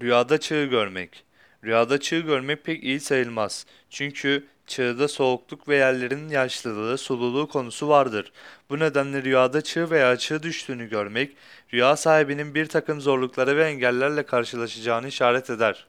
Rüyada çığ görmek. Rüyada çığ görmek pek iyi sayılmaz. Çünkü çığda soğukluk ve yerlerin yaşlılığı, sululuğu konusu vardır. Bu nedenle rüyada çığ veya çığ düştüğünü görmek, rüya sahibinin bir takım zorluklara ve engellerle karşılaşacağını işaret eder.